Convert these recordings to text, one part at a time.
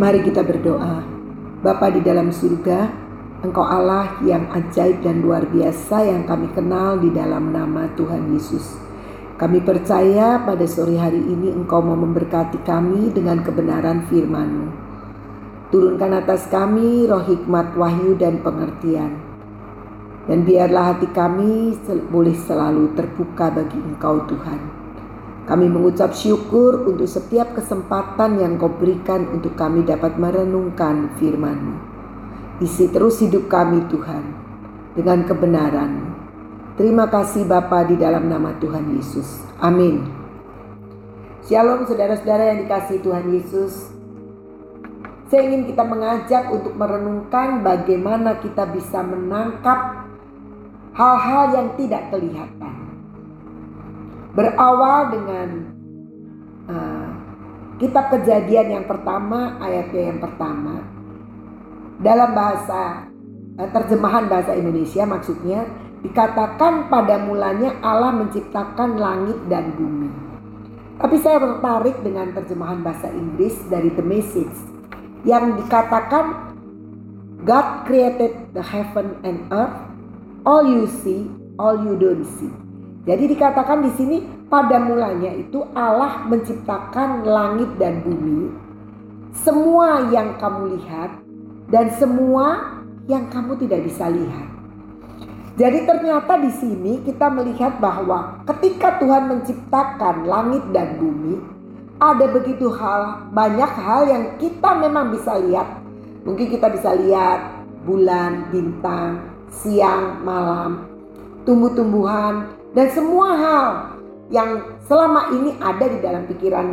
Mari kita berdoa. Bapa di dalam surga, Engkau Allah yang ajaib dan luar biasa yang kami kenal di dalam nama Tuhan Yesus. Kami percaya pada sore hari ini Engkau mau memberkati kami dengan kebenaran firman-Mu. Turunkan atas kami roh hikmat, wahyu, dan pengertian. Dan biarlah hati kami boleh selalu terbuka bagi Engkau Tuhan. Kami mengucap syukur untuk setiap kesempatan yang kau berikan untuk kami dapat merenungkan firman-Mu. Isi terus hidup kami Tuhan dengan kebenaran. Terima kasih Bapa di dalam nama Tuhan Yesus. Amin. Shalom saudara-saudara yang dikasih Tuhan Yesus. Saya ingin kita mengajak untuk merenungkan bagaimana kita bisa menangkap hal-hal yang tidak kelihatan berawal dengan uh, kitab kejadian yang pertama ayatnya yang pertama dalam bahasa uh, terjemahan bahasa Indonesia maksudnya dikatakan pada mulanya Allah menciptakan langit dan bumi. Tapi saya tertarik dengan terjemahan bahasa Inggris dari The Message yang dikatakan God created the heaven and earth, all you see, all you don't see. Jadi dikatakan di sini pada mulanya itu Allah menciptakan langit dan bumi, semua yang kamu lihat dan semua yang kamu tidak bisa lihat. Jadi ternyata di sini kita melihat bahwa ketika Tuhan menciptakan langit dan bumi, ada begitu hal banyak hal yang kita memang bisa lihat. Mungkin kita bisa lihat bulan, bintang, siang, malam, tumbuh-tumbuhan, dan semua hal yang selama ini ada di dalam pikiran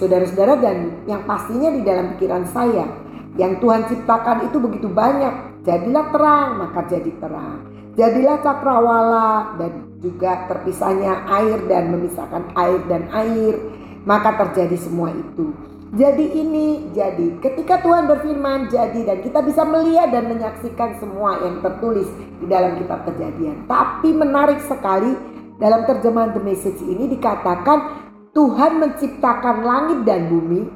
saudara-saudara dan yang pastinya di dalam pikiran saya yang Tuhan ciptakan itu begitu banyak jadilah terang maka jadi terang. Jadilah cakrawala dan juga terpisahnya air dan memisahkan air dan air maka terjadi semua itu jadi ini jadi ketika Tuhan berfirman jadi dan kita bisa melihat dan menyaksikan semua yang tertulis di dalam kitab kejadian tapi menarik sekali dalam terjemahan The Message ini dikatakan Tuhan menciptakan langit dan bumi,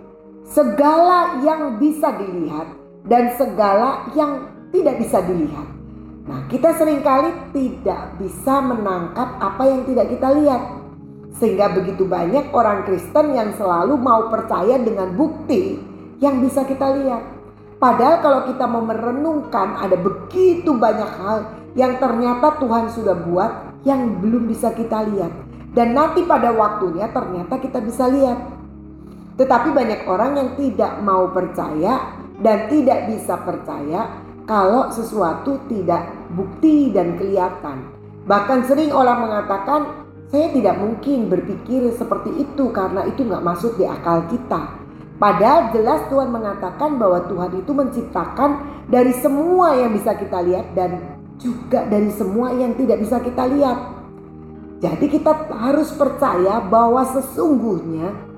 segala yang bisa dilihat dan segala yang tidak bisa dilihat. Nah, kita sering kali tidak bisa menangkap apa yang tidak kita lihat. Sehingga begitu banyak orang Kristen yang selalu mau percaya dengan bukti yang bisa kita lihat. Padahal kalau kita mau merenungkan ada begitu banyak hal yang ternyata Tuhan sudah buat yang belum bisa kita lihat. Dan nanti pada waktunya ternyata kita bisa lihat. Tetapi banyak orang yang tidak mau percaya dan tidak bisa percaya kalau sesuatu tidak bukti dan kelihatan. Bahkan sering orang mengatakan, saya tidak mungkin berpikir seperti itu karena itu nggak masuk di akal kita. Padahal jelas Tuhan mengatakan bahwa Tuhan itu menciptakan dari semua yang bisa kita lihat dan juga dari semua yang tidak bisa kita lihat. Jadi kita harus percaya bahwa sesungguhnya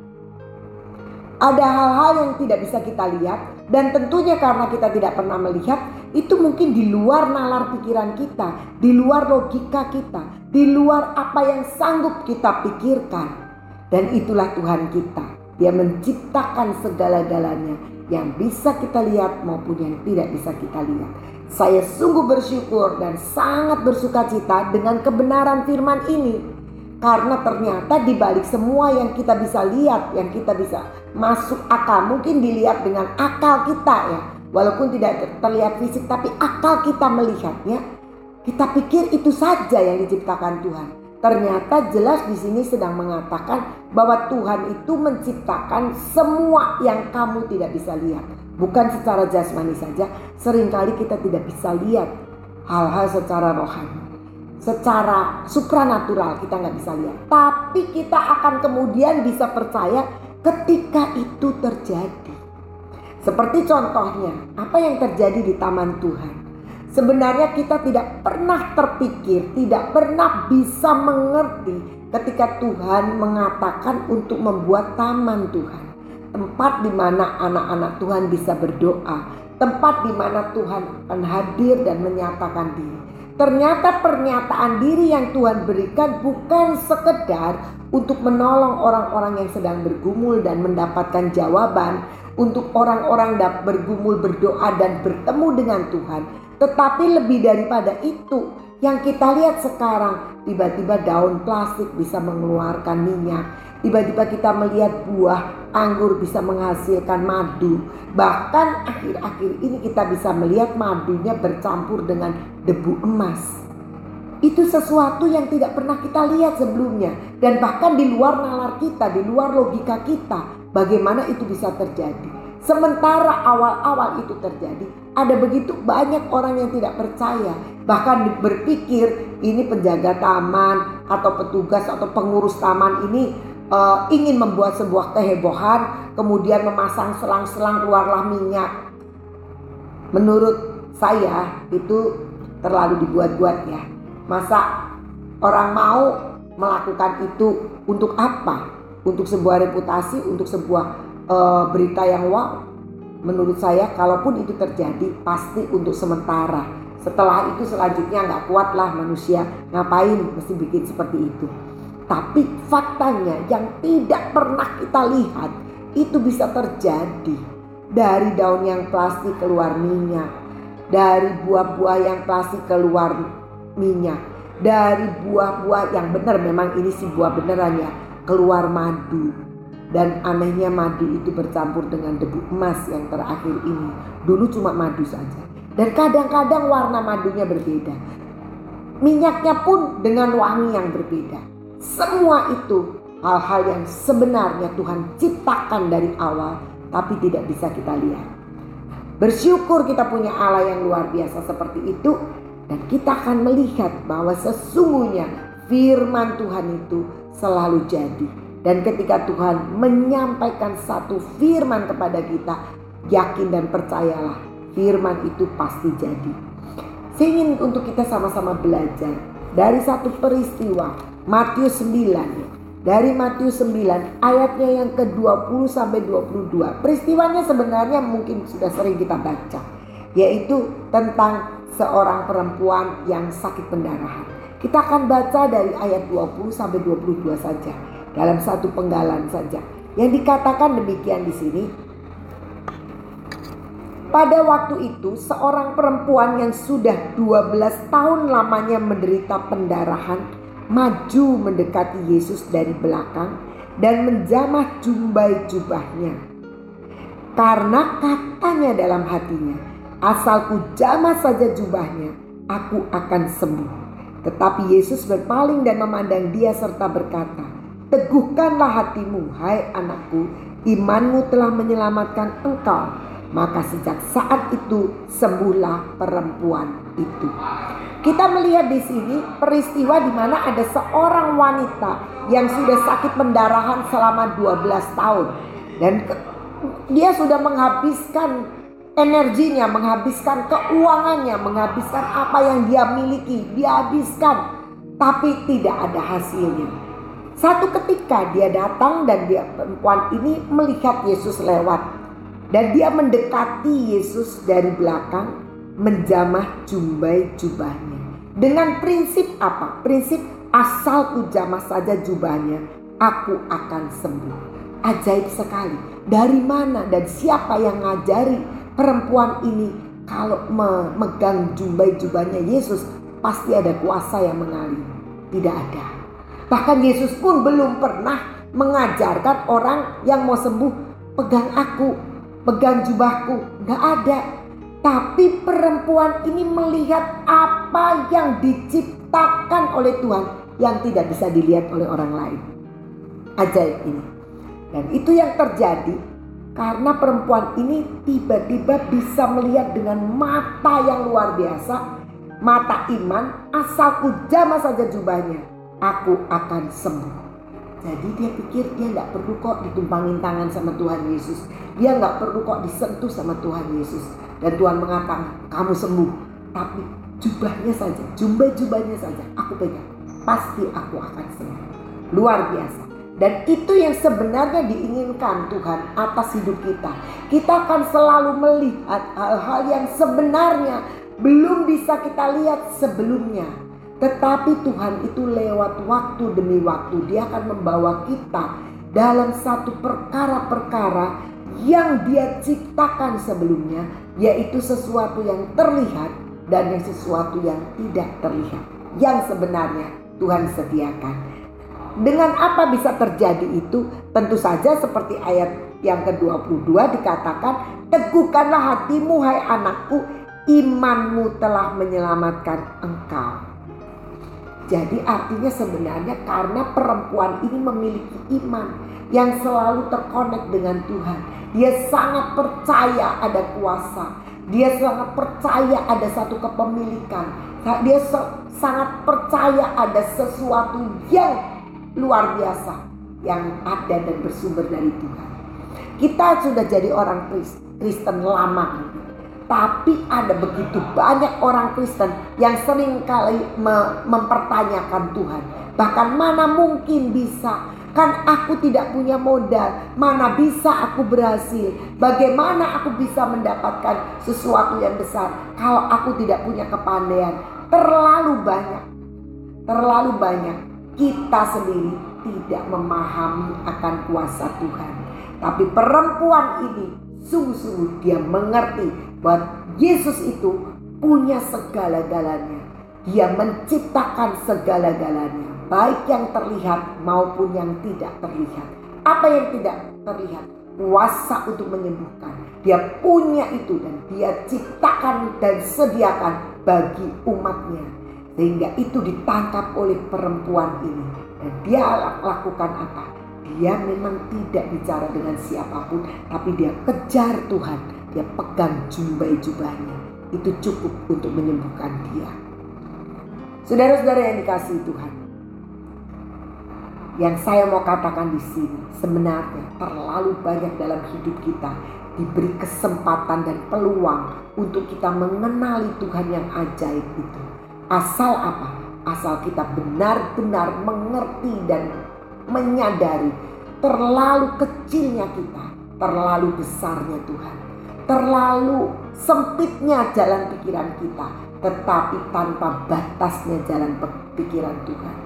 ada hal-hal yang tidak bisa kita lihat dan tentunya karena kita tidak pernah melihat itu mungkin di luar nalar pikiran kita, di luar logika kita, di luar apa yang sanggup kita pikirkan. Dan itulah Tuhan kita. Dia menciptakan segala-galanya yang bisa kita lihat maupun yang tidak bisa kita lihat. Saya sungguh bersyukur dan sangat bersuka cita dengan kebenaran firman ini. Karena ternyata di balik semua yang kita bisa lihat, yang kita bisa masuk akal, mungkin dilihat dengan akal kita ya. Walaupun tidak terlihat fisik tapi akal kita melihatnya, kita pikir itu saja yang diciptakan Tuhan. Ternyata jelas di sini sedang mengatakan bahwa Tuhan itu menciptakan semua yang kamu tidak bisa lihat. Bukan secara jasmani saja, sering kali kita tidak bisa lihat hal-hal secara rohani. Secara supranatural kita nggak bisa lihat. Tapi kita akan kemudian bisa percaya ketika itu terjadi. Seperti contohnya, apa yang terjadi di taman Tuhan. Sebenarnya kita tidak pernah terpikir, tidak pernah bisa mengerti ketika Tuhan mengatakan untuk membuat taman Tuhan tempat di mana anak-anak Tuhan bisa berdoa, tempat di mana Tuhan akan hadir dan menyatakan diri. Ternyata pernyataan diri yang Tuhan berikan bukan sekedar untuk menolong orang-orang yang sedang bergumul dan mendapatkan jawaban, untuk orang-orang bergumul berdoa dan bertemu dengan Tuhan, tetapi lebih daripada itu, yang kita lihat sekarang, tiba-tiba daun plastik bisa mengeluarkan minyak, tiba-tiba kita melihat buah anggur bisa menghasilkan madu, bahkan akhir-akhir ini kita bisa melihat madunya bercampur dengan debu emas. Itu sesuatu yang tidak pernah kita lihat sebelumnya dan bahkan di luar nalar kita, di luar logika kita, bagaimana itu bisa terjadi. Sementara awal-awal itu terjadi, ada begitu banyak orang yang tidak percaya, bahkan berpikir ini penjaga taman atau petugas atau pengurus taman ini uh, ingin membuat sebuah kehebohan, kemudian memasang selang-selang keluarlah minyak. Menurut saya itu terlalu dibuat-buat ya. Masa orang mau melakukan itu untuk apa? Untuk sebuah reputasi, untuk sebuah uh, berita yang wow. Menurut saya, kalaupun itu terjadi, pasti untuk sementara. Setelah itu selanjutnya nggak kuat lah manusia ngapain mesti bikin seperti itu. Tapi faktanya yang tidak pernah kita lihat itu bisa terjadi dari daun yang plastik keluar minyak, dari buah-buah yang plastik keluar minyak, dari buah-buah yang benar. Memang ini sih buah beneran ya. Keluar madu. Dan anehnya madu itu bercampur dengan debu emas yang terakhir ini. Dulu cuma madu saja. Dan kadang-kadang warna madunya berbeda. Minyaknya pun dengan wangi yang berbeda. Semua itu hal-hal yang sebenarnya Tuhan ciptakan dari awal tapi tidak bisa kita lihat. Bersyukur kita punya Allah yang luar biasa seperti itu dan kita akan melihat bahwa sesungguhnya firman Tuhan itu selalu jadi. Dan ketika Tuhan menyampaikan satu firman kepada kita, yakin dan percayalah firman itu pasti jadi. Saya ingin untuk kita sama-sama belajar dari satu peristiwa Matius 9 dari Matius 9 ayatnya yang ke-20 sampai 22. Peristiwanya sebenarnya mungkin sudah sering kita baca, yaitu tentang seorang perempuan yang sakit pendarahan. Kita akan baca dari ayat 20 sampai 22 saja dalam satu penggalan saja. Yang dikatakan demikian di sini. Pada waktu itu seorang perempuan yang sudah 12 tahun lamanya menderita pendarahan maju mendekati Yesus dari belakang dan menjamah jumbai jubahnya. Karena katanya dalam hatinya, Asalku jamah saja jubahnya, aku akan sembuh. Tetapi Yesus berpaling dan memandang dia serta berkata, Teguhkanlah hatimu, hai anakku, imanmu telah menyelamatkan engkau. Maka sejak saat itu sembuhlah perempuan itu. Kita melihat di sini peristiwa di mana ada seorang wanita yang sudah sakit pendarahan selama 12 tahun dan dia sudah menghabiskan energinya, menghabiskan keuangannya, menghabiskan apa yang dia miliki, dia habiskan, tapi tidak ada hasilnya. Satu ketika dia datang dan dia perempuan ini melihat Yesus lewat dan dia mendekati Yesus dari belakang menjamah jumbai jubahnya. Dengan prinsip apa? Prinsip asal ku jamah saja jubahnya, aku akan sembuh. Ajaib sekali. Dari mana dan siapa yang ngajari perempuan ini kalau memegang jubah-jubahnya Yesus pasti ada kuasa yang mengalir. Tidak ada. Bahkan Yesus pun belum pernah mengajarkan orang yang mau sembuh pegang aku, pegang jubahku. Nggak ada. Tapi perempuan ini melihat apa yang diciptakan oleh Tuhan yang tidak bisa dilihat oleh orang lain. Ajaib ini. Dan itu yang terjadi karena perempuan ini tiba-tiba bisa melihat dengan mata yang luar biasa, mata iman, asalku jamah saja jubahnya, aku akan sembuh. Jadi dia pikir dia nggak perlu kok ditumpangin tangan sama Tuhan Yesus. Dia nggak perlu kok disentuh sama Tuhan Yesus. Dan Tuhan mengatakan kamu sembuh. Tapi jubahnya saja, jubah-jubahnya saja aku pegang. Pasti aku akan sembuh. Luar biasa. Dan itu yang sebenarnya diinginkan Tuhan atas hidup kita. Kita akan selalu melihat hal-hal yang sebenarnya belum bisa kita lihat sebelumnya. Tetapi Tuhan itu lewat waktu demi waktu dia akan membawa kita dalam satu perkara-perkara yang dia ciptakan sebelumnya yaitu sesuatu yang terlihat dan yang sesuatu yang tidak terlihat yang sebenarnya Tuhan sediakan. Dengan apa bisa terjadi itu? Tentu saja seperti ayat yang ke-22 dikatakan, "Teguhkanlah hatimu hai anakku, imanmu telah menyelamatkan engkau." Jadi artinya sebenarnya karena perempuan ini memiliki iman yang selalu terkonek dengan Tuhan. Dia sangat percaya ada kuasa. Dia sangat percaya ada satu kepemilikan. Dia sangat percaya ada sesuatu yang luar biasa yang ada dan bersumber dari Tuhan. Kita sudah jadi orang Kristen lama tapi ada begitu banyak orang Kristen yang sering kali mempertanyakan Tuhan. Bahkan mana mungkin bisa Kan aku tidak punya modal. Mana bisa aku berhasil? Bagaimana aku bisa mendapatkan sesuatu yang besar kalau aku tidak punya kepandaian? Terlalu banyak. Terlalu banyak kita sendiri tidak memahami akan kuasa Tuhan. Tapi perempuan ini sungguh-sungguh dia mengerti bahwa Yesus itu punya segala-galanya. Dia menciptakan segala-galanya baik yang terlihat maupun yang tidak terlihat. Apa yang tidak terlihat? Kuasa untuk menyembuhkan. Dia punya itu dan dia ciptakan dan sediakan bagi umatnya. Sehingga itu ditangkap oleh perempuan ini. Dan dia lakukan apa? Dia memang tidak bicara dengan siapa pun. Tapi dia kejar Tuhan. Dia pegang jubah-jubahnya. Itu cukup untuk menyembuhkan dia. Saudara-saudara yang dikasih Tuhan. Yang saya mau katakan di sini sebenarnya terlalu banyak dalam hidup kita diberi kesempatan dan peluang untuk kita mengenali Tuhan yang ajaib itu. Asal apa? Asal kita benar-benar mengerti dan menyadari terlalu kecilnya kita, terlalu besarnya Tuhan, terlalu sempitnya jalan pikiran kita, tetapi tanpa batasnya jalan pikiran Tuhan.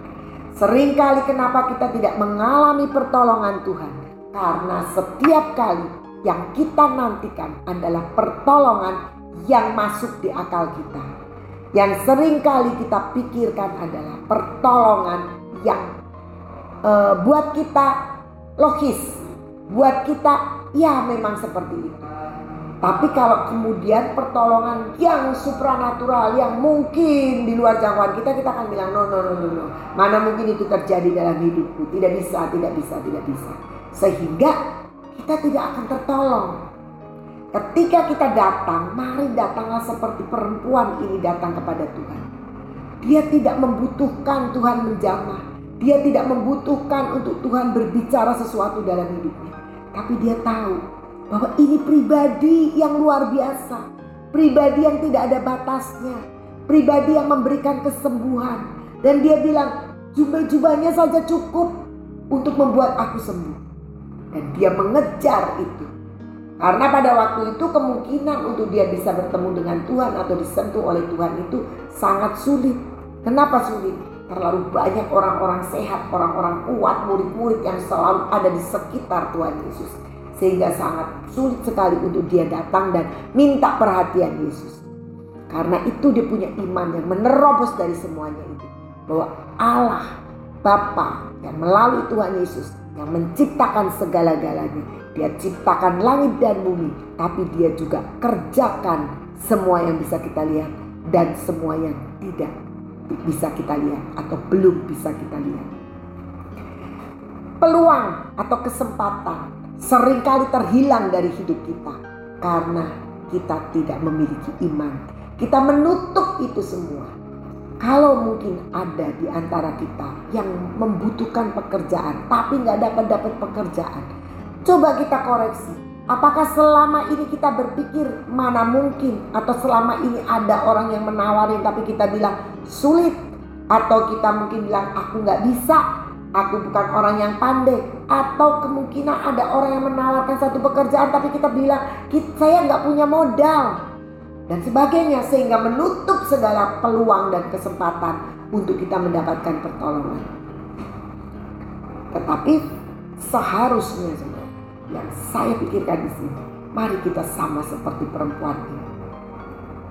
Seringkali kenapa kita tidak mengalami pertolongan Tuhan? Karena setiap kali yang kita nantikan adalah pertolongan yang masuk di akal kita. Yang sering kali kita pikirkan adalah pertolongan yang uh, buat kita logis, buat kita ya memang seperti itu. Tapi kalau kemudian pertolongan yang supranatural yang mungkin di luar jangkauan kita kita akan bilang no no no no no. Mana mungkin itu terjadi dalam hidupku? Tidak bisa, tidak bisa, tidak bisa. Sehingga kita tidak akan tertolong. Ketika kita datang, mari datanglah seperti perempuan ini datang kepada Tuhan. Dia tidak membutuhkan Tuhan menjamah. Dia tidak membutuhkan untuk Tuhan berbicara sesuatu dalam hidupnya. Tapi dia tahu bahwa ini pribadi yang luar biasa, pribadi yang tidak ada batasnya, pribadi yang memberikan kesembuhan. Dan dia bilang, jubah-jubahnya saja cukup untuk membuat aku sembuh. Dan dia mengejar itu. Karena pada waktu itu kemungkinan untuk dia bisa bertemu dengan Tuhan atau disentuh oleh Tuhan itu sangat sulit. Kenapa sulit? Terlalu banyak orang-orang sehat, orang-orang kuat, murid-murid yang selalu ada di sekitar Tuhan Yesus sehingga sangat sulit sekali untuk dia datang dan minta perhatian Yesus. Karena itu dia punya iman yang menerobos dari semuanya itu. Bahwa Allah Bapa yang melalui Tuhan Yesus yang menciptakan segala-galanya. Dia ciptakan langit dan bumi. Tapi dia juga kerjakan semua yang bisa kita lihat. Dan semua yang tidak bisa kita lihat. Atau belum bisa kita lihat. Peluang atau kesempatan sering kali terhilang dari hidup kita karena kita tidak memiliki iman. Kita menutup itu semua. Kalau mungkin ada di antara kita yang membutuhkan pekerjaan tapi nggak dapat dapat pekerjaan, coba kita koreksi. Apakah selama ini kita berpikir mana mungkin atau selama ini ada orang yang menawarin tapi kita bilang sulit atau kita mungkin bilang aku nggak bisa aku bukan orang yang pandai atau kemungkinan ada orang yang menawarkan satu pekerjaan tapi kita bilang saya nggak punya modal dan sebagainya sehingga menutup segala peluang dan kesempatan untuk kita mendapatkan pertolongan. Tetapi seharusnya yang saya pikirkan di sini, mari kita sama seperti perempuan ini.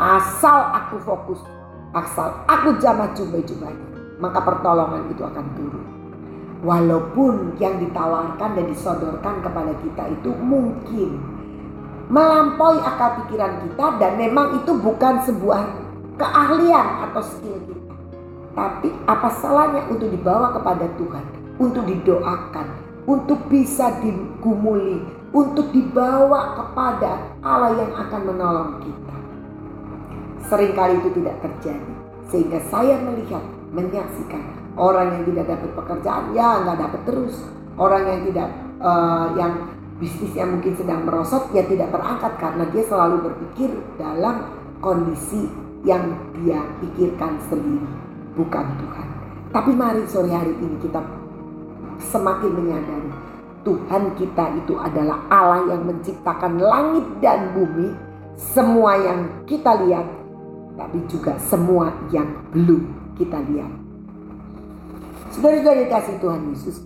Asal aku fokus, asal aku jamah jumbai-jumbainya, maka pertolongan itu akan turun. Walaupun yang ditawarkan dan disodorkan kepada kita itu mungkin melampaui akal pikiran kita dan memang itu bukan sebuah keahlian atau skill kita. Tapi apa salahnya untuk dibawa kepada Tuhan, untuk didoakan, untuk bisa digumuli, untuk dibawa kepada Allah yang akan menolong kita. Seringkali itu tidak terjadi. Sehingga saya melihat, menyaksikan Orang yang tidak dapat pekerjaan ya nggak dapat terus. Orang yang tidak uh, yang bisnisnya mungkin sedang merosot ya tidak terangkat karena dia selalu berpikir dalam kondisi yang dia pikirkan sendiri bukan Tuhan. Tapi mari sore hari ini kita semakin menyadari Tuhan kita itu adalah Allah yang menciptakan langit dan bumi, semua yang kita lihat, tapi juga semua yang belum kita lihat. Saudara-saudara dikasih Tuhan Yesus.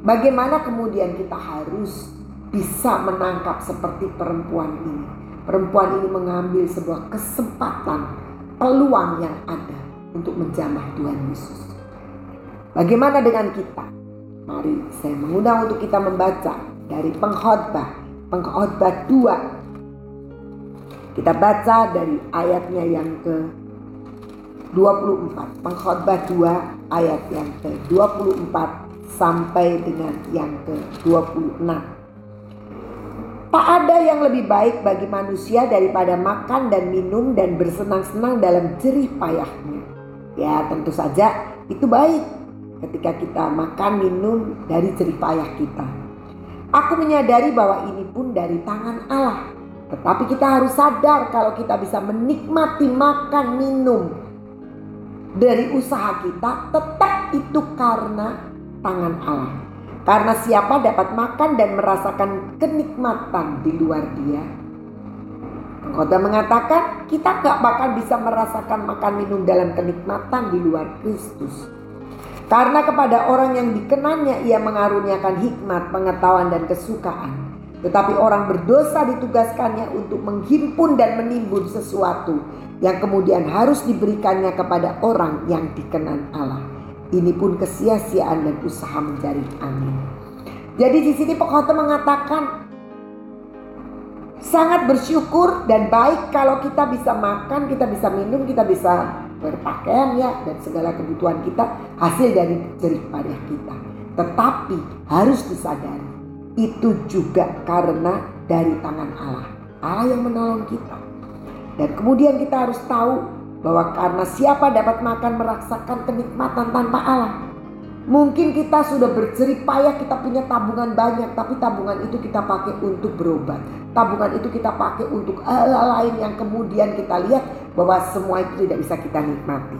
Bagaimana kemudian kita harus bisa menangkap seperti perempuan ini. Perempuan ini mengambil sebuah kesempatan, peluang yang ada untuk menjamah Tuhan Yesus. Bagaimana dengan kita? Mari saya mengundang untuk kita membaca dari pengkhotbah, pengkhotbah 2. Kita baca dari ayatnya yang ke 24. Pengkhotbah 2 ayat yang ke-24 sampai dengan yang ke-26. Tak ada yang lebih baik bagi manusia daripada makan dan minum dan bersenang-senang dalam jerih payahnya. Ya tentu saja itu baik ketika kita makan minum dari jerih payah kita. Aku menyadari bahwa ini pun dari tangan Allah. Tetapi kita harus sadar kalau kita bisa menikmati makan minum dari usaha kita tetap itu karena tangan Allah. Karena siapa dapat makan dan merasakan kenikmatan di luar dia. Pengkhotbah mengatakan kita gak bakal bisa merasakan makan minum dalam kenikmatan di luar Kristus. Karena kepada orang yang dikenannya ia mengaruniakan hikmat, pengetahuan dan kesukaan. Tetapi orang berdosa ditugaskannya untuk menghimpun dan menimbun sesuatu yang kemudian harus diberikannya kepada orang yang dikenan Allah. Ini pun kesia-siaan dan usaha mencari angin. Jadi di sini pengkhotbah mengatakan sangat bersyukur dan baik kalau kita bisa makan, kita bisa minum, kita bisa berpakaian ya dan segala kebutuhan kita hasil dari jerih payah kita. Tetapi harus disadari itu juga karena dari tangan Allah. Allah yang menolong kita. Dan kemudian kita harus tahu bahwa karena siapa dapat makan merasakan kenikmatan tanpa Allah. Mungkin kita sudah berjerih payah, kita punya tabungan banyak, tapi tabungan itu kita pakai untuk berobat. Tabungan itu kita pakai untuk hal-hal lain yang kemudian kita lihat bahwa semua itu tidak bisa kita nikmati.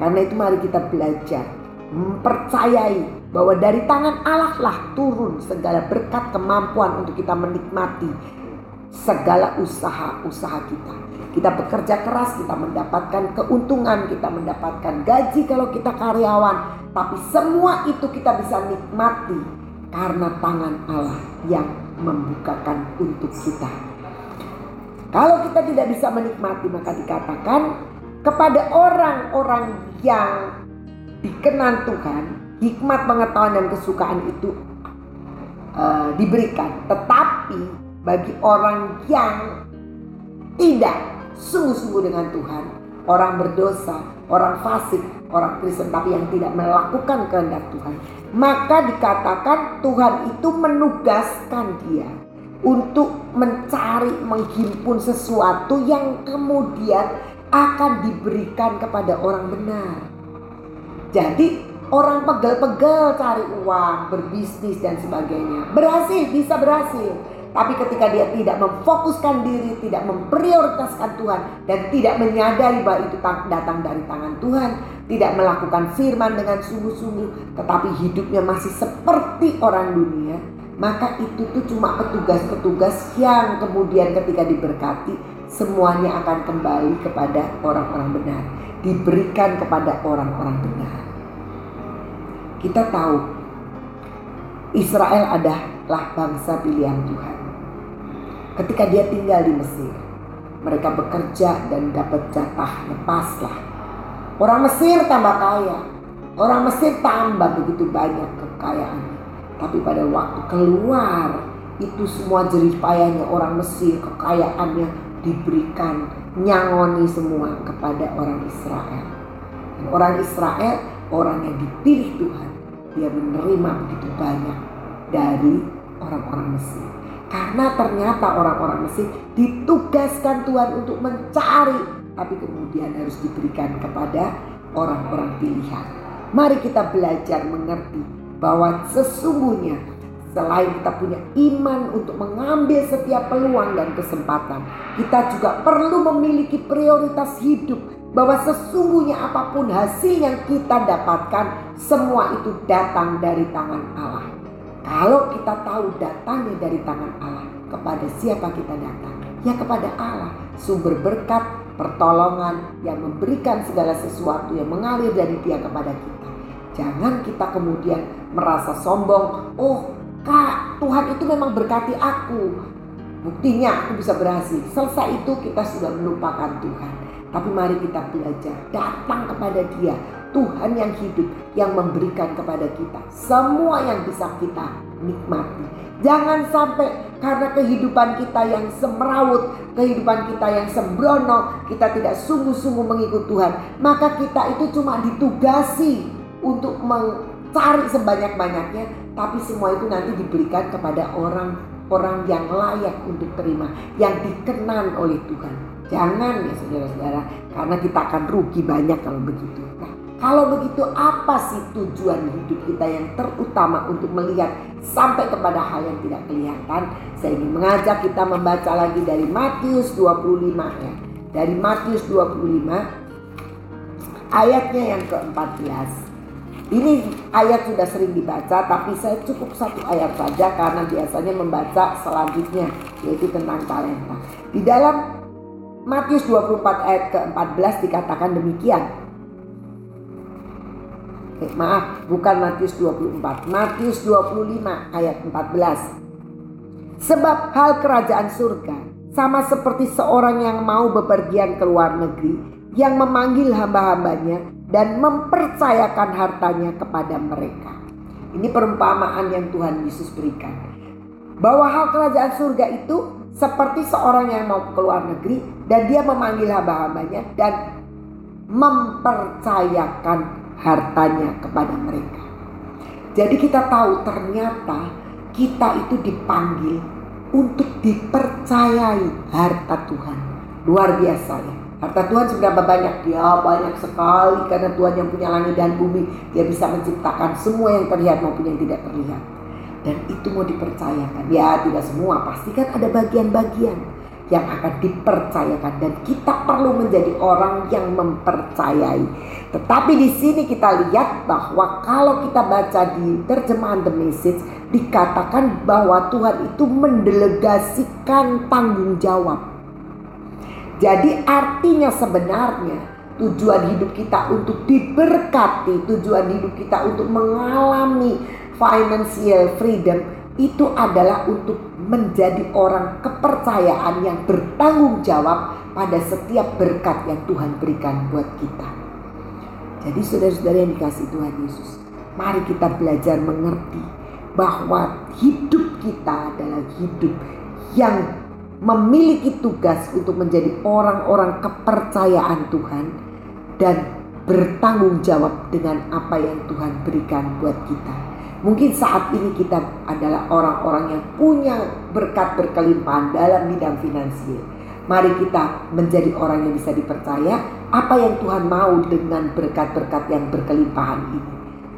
Karena itu mari kita belajar mempercayai bahwa dari tangan Allah lah turun segala berkat kemampuan untuk kita menikmati segala usaha-usaha kita. Kita bekerja keras, kita mendapatkan keuntungan, kita mendapatkan gaji kalau kita karyawan. Tapi semua itu kita bisa nikmati karena tangan Allah yang membukakan untuk kita. Kalau kita tidak bisa menikmati maka dikatakan kepada orang-orang yang dikenan Tuhan, hikmat pengetahuan dan kesukaan itu uh, diberikan. Tetapi bagi orang yang tidak sungguh-sungguh dengan Tuhan, orang berdosa, orang fasik, orang Kristen tapi yang tidak melakukan kehendak Tuhan, maka dikatakan Tuhan itu menugaskan dia untuk mencari menghimpun sesuatu yang kemudian akan diberikan kepada orang benar. Jadi orang pegel-pegel cari uang, berbisnis dan sebagainya. Berhasil, bisa berhasil. Tapi ketika dia tidak memfokuskan diri, tidak memprioritaskan Tuhan dan tidak menyadari bahwa itu datang dari tangan Tuhan, tidak melakukan firman dengan sungguh-sungguh, tetapi hidupnya masih seperti orang dunia, maka itu tuh cuma petugas-petugas yang kemudian ketika diberkati semuanya akan kembali kepada orang-orang benar, diberikan kepada orang-orang benar. Kita tahu Israel adalah bangsa pilihan Tuhan. Ketika dia tinggal di Mesir, mereka bekerja dan dapat jatahnya paslah. Orang Mesir tambah kaya, orang Mesir tambah begitu banyak kekayaannya. Tapi pada waktu keluar itu semua jerih payahnya orang Mesir, kekayaannya diberikan nyangoni semua kepada orang Israel. Dan orang Israel, orang yang dipilih Tuhan, dia menerima begitu banyak dari orang-orang Mesir. Karena ternyata orang-orang Mesir ditugaskan Tuhan untuk mencari, tapi kemudian harus diberikan kepada orang-orang pilihan. Mari kita belajar mengerti bahwa sesungguhnya selain kita punya iman untuk mengambil setiap peluang dan kesempatan, kita juga perlu memiliki prioritas hidup bahwa sesungguhnya apa pun hasil yang kita dapatkan semua itu datang dari tangan Allah. Kalau kita tahu datangnya dari tangan Allah, kepada siapa kita datang? Ya kepada Allah, sumber berkat, pertolongan yang memberikan segala sesuatu yang mengalir dari Dia kepada kita. Jangan kita kemudian merasa sombong. Oh, Kak, Tuhan itu memang berkati aku. Buktinya aku bisa berhasil. Selesai itu kita sudah melupakan Tuhan. Tapi mari kita belajar datang kepada Dia. Tuhan yang hidup yang memberikan kepada kita semua yang bisa kita nikmati. Jangan sampai karena kehidupan kita yang semrawut, kehidupan kita yang sembrono, kita tidak sungguh-sungguh mengikut Tuhan. Maka kita itu cuma ditugasi untuk mencari sebanyak-banyaknya, tapi semua itu nanti diberikan kepada orang-orang yang layak untuk terima, yang dikenan oleh Tuhan. Jangan ya saudara-saudara, karena kita akan rugi banyak kalau begitu. Nah, kalau begitu apa sih tujuan hidup kita yang terutama untuk melihat sampai kepada hal yang tidak kelihatan? Saya ingin mengajak kita membaca lagi dari Matius 25 ya. Dari Matius 25 ayatnya yang ke-14. Ini ayat sudah sering dibaca tapi saya cukup satu ayat saja karena biasanya membaca selanjutnya yaitu tentang talenta. Di dalam Matius 24 ayat ke-14 dikatakan demikian. Eh, maaf, bukan Matius 24. Matius 25 ayat 14. Sebab hal kerajaan surga sama seperti seorang yang mau bepergian ke luar negeri yang memanggil hamba-hambanya dan mempercayakan hartanya kepada mereka. Ini perumpamaan yang Tuhan Yesus berikan. Bahwa hal kerajaan surga itu seperti seorang yang mau ke luar negeri dan dia memanggil hamba-hambanya dan mempercayakan hartanya kepada mereka. Jadi kita tahu ternyata kita itu dipanggil untuk dipercayai harta Tuhan. Luar biasa ya. Harta Tuhan seberapa banyak? Dia banyak sekali karena Tuhan yang punya langit dan bumi. Dia bisa menciptakan semua yang terlihat maupun yang tidak terlihat. Dan itu mau dipercayakan. Ya tidak semua, pasti kan ada bagian-bagian yang akan dipercayakan dan kita perlu menjadi orang yang mempercayai. Tetapi di sini kita lihat bahwa kalau kita baca di terjemahan The Message dikatakan bahwa Tuhan itu mendelegasikan tanggung jawab jadi artinya sebenarnya tujuan hidup kita untuk diberkati, tujuan hidup kita untuk mengalami financial freedom itu adalah untuk menjadi orang kepercayaan yang bertanggung jawab pada setiap berkat yang Tuhan berikan buat kita. Jadi saudara-saudara yang dikasih Tuhan Yesus, mari kita belajar mengerti bahwa hidup kita adalah hidup yang memiliki tugas untuk menjadi orang-orang kepercayaan Tuhan dan bertanggung jawab dengan apa yang Tuhan berikan buat kita. Mungkin saat ini kita adalah orang-orang yang punya berkat berkelimpahan dalam bidang finansial. Mari kita menjadi orang yang bisa dipercaya apa yang Tuhan mau dengan berkat-berkat yang berkelimpahan ini.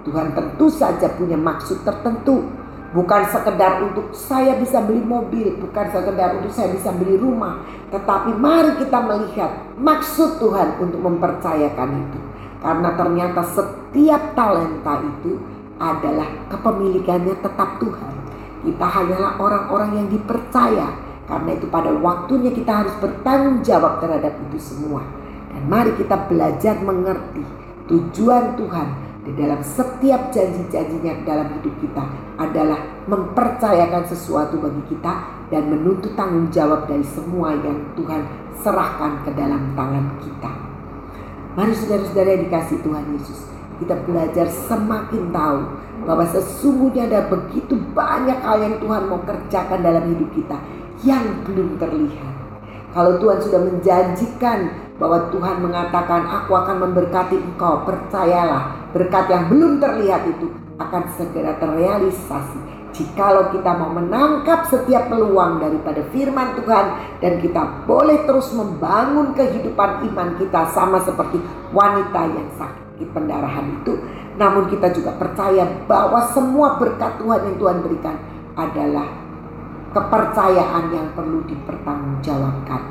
Tuhan tentu saja punya maksud tertentu Bukan sekedar untuk saya bisa beli mobil, bukan sekedar untuk saya bisa beli rumah, tetapi mari kita melihat maksud Tuhan untuk mempercayakan itu. Karena ternyata setiap talenta itu adalah kepemilikannya tetap Tuhan. Kita hanyalah orang-orang yang dipercaya Karena itu pada waktunya kita harus bertanggung jawab terhadap itu semua. Dan mari kita belajar mengerti tujuan Tuhan di dalam setiap janji-janjinya dalam hidup kita adalah mempercayakan sesuatu bagi kita dan menuntut tanggung jawab dari semua yang Tuhan serahkan ke dalam tangan kita. Mari saudara-saudara yang dikasih Tuhan Yesus, kita belajar semakin tahu bahwa sesungguhnya ada begitu banyak hal yang Tuhan mau kerjakan dalam hidup kita yang belum terlihat. Kalau Tuhan sudah menjanjikan bahwa Tuhan mengatakan aku akan memberkati engkau, percayalah berkat yang belum terlihat itu akan segera terrealisasi. Jikalau kita mau menangkap setiap peluang daripada firman Tuhan dan kita boleh terus membangun kehidupan iman kita sama seperti wanita yang sakit pendarahan itu. Namun kita juga percaya bahwa semua berkat Tuhan yang Tuhan berikan adalah kepercayaan yang perlu dipertanggungjawabkan.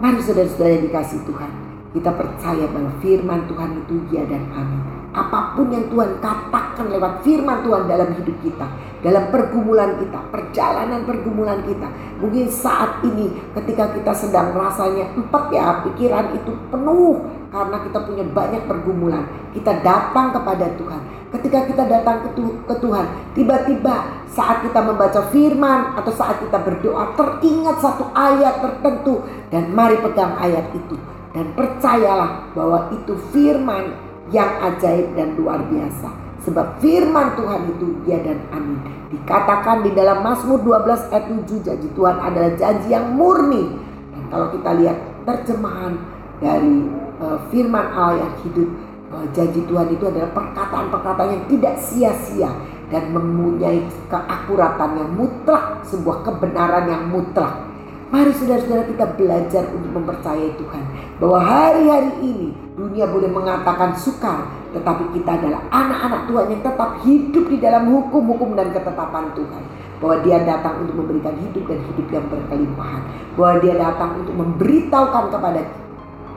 Mari saudara-saudara yang dikasih Tuhan, kita percaya bahwa firman Tuhan itu ya dan amin. Apa pun yang Tuhan katakan lewat firman Tuhan dalam hidup kita, dalam pergumulan kita, perjalanan pergumulan kita. Mungkin saat ini ketika kita sedang rasanya empat ya, pikiran itu penuh karena kita punya banyak pergumulan. Kita datang kepada Tuhan. Ketika kita datang ke, Tuhan, tiba-tiba saat kita membaca firman atau saat kita berdoa teringat satu ayat tertentu dan mari pegang ayat itu dan percayalah bahwa itu firman yang ajaib dan luar biasa. Sebab firman Tuhan itu ya dan amin. Dikatakan di dalam Mazmur 12 ayat 7 janji Tuhan adalah janji yang murni. Dan kalau kita lihat terjemahan dari uh, firman Allah yang hidup bahwa janji Tuhan itu adalah perkataan-perkataan yang tidak sia-sia dan mempunyai keakuratan yang mutlak, sebuah kebenaran yang mutlak. Mari saudara-saudara kita belajar untuk mempercayai Tuhan. Bahwa hari-hari ini dunia boleh mengatakan sukar. Tetapi kita adalah anak-anak Tuhan yang tetap hidup di dalam hukum-hukum dan ketetapan Tuhan. Bahwa dia datang untuk memberikan hidup dan hidup yang berkelimpahan. Bahwa dia datang untuk memberitahukan kepada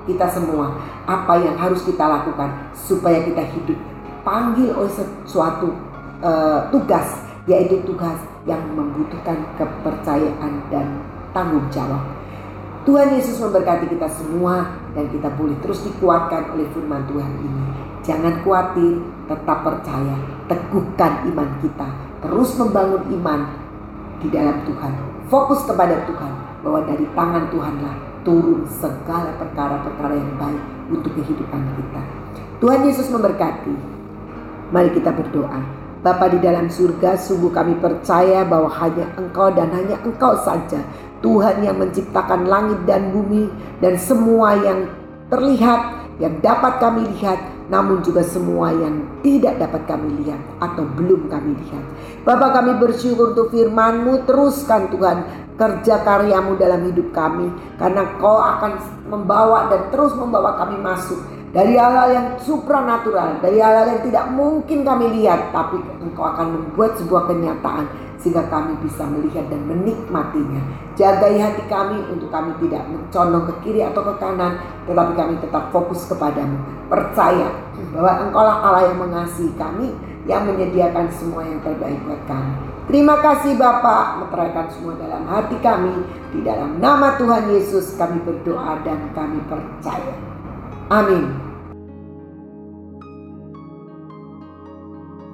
kita semua apa yang harus kita lakukan supaya kita hidup panggil oleh sesuatu uh, tugas yaitu tugas yang membutuhkan kepercayaan dan tanggung jawab. Tuhan Yesus memberkati kita semua dan kita boleh terus dikuatkan oleh firman Tuhan ini. Jangan khawatir, tetap percaya, teguhkan iman kita, terus membangun iman di dalam Tuhan. Fokus kepada Tuhan bahwa dari tangan Tuhanlah turun segala perkara-perkara yang baik untuk kehidupan kita. Tuhan Yesus memberkati. Mari kita berdoa. Bapa di dalam surga, sungguh kami percaya bahwa hanya Engkau dan hanya Engkau saja Tuhan yang menciptakan langit dan bumi dan semua yang terlihat, yang dapat kami lihat, namun juga semua yang tidak dapat kami lihat atau belum kami lihat. Bapak kami bersyukur untuk firman-Mu, teruskan Tuhan kerja karyamu dalam hidup kami. Karena kau akan membawa dan terus membawa kami masuk dari hal-hal yang supranatural, dari hal-hal yang tidak mungkin kami lihat, tapi engkau akan membuat sebuah kenyataan sehingga kami bisa melihat dan menikmatinya. Jagai hati kami untuk kami tidak mencondong ke kiri atau ke kanan, tetapi kami tetap fokus kepadamu. Percaya bahwa Engkau lah Allah yang mengasihi kami, yang menyediakan semua yang terbaik buat kami. Terima kasih Bapak, meteraikan semua dalam hati kami. Di dalam nama Tuhan Yesus kami berdoa dan kami percaya. Amin.